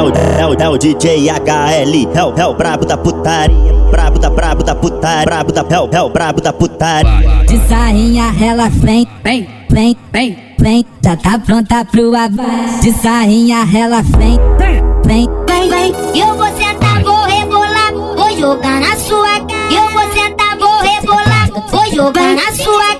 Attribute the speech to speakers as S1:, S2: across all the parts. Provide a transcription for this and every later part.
S1: é o, é o, é o DJ HL, é o, é o brabo da putaria, brabo da brabo da putaria, brabo da, é o, é o brabo da putaria.
S2: De sainha ela vem, vem, vem, vem, vem, já tá pronta pro avanço. De sainha ela vem, vem, vem,
S3: vem. Eu vou sentar, vou rebolar, vou jogar na sua cara. Eu vou sentar, vou rebolar, vou jogar na sua cara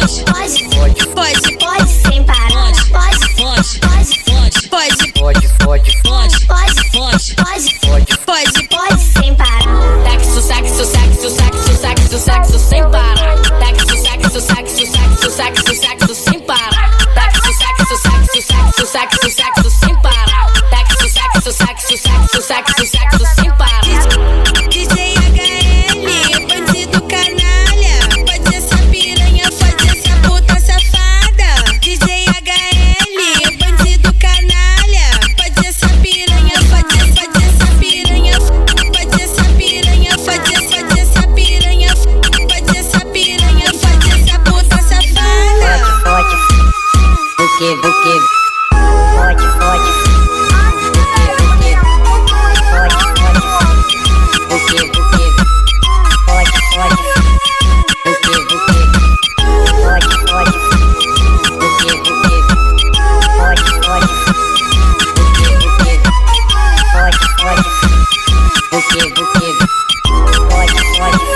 S4: sexo, sexo, sem parar. Sexo, sexo, sexo, sexo, sexo, sexo sem parar. Sexo, sexo, sexo, sexo, sexo, sexo sem parar. Sexo, sexo, sexo, sexo, sexo, sexo sem parar. буки. Хоч, хоч. Буки, буки. Хоч, хоч. Буки, буки. Хоч, хоч. Буки, буки. Хоч, хоч. Буки, буки. Хоч, хоч.
S3: Буки, буки. Хоч, хоч.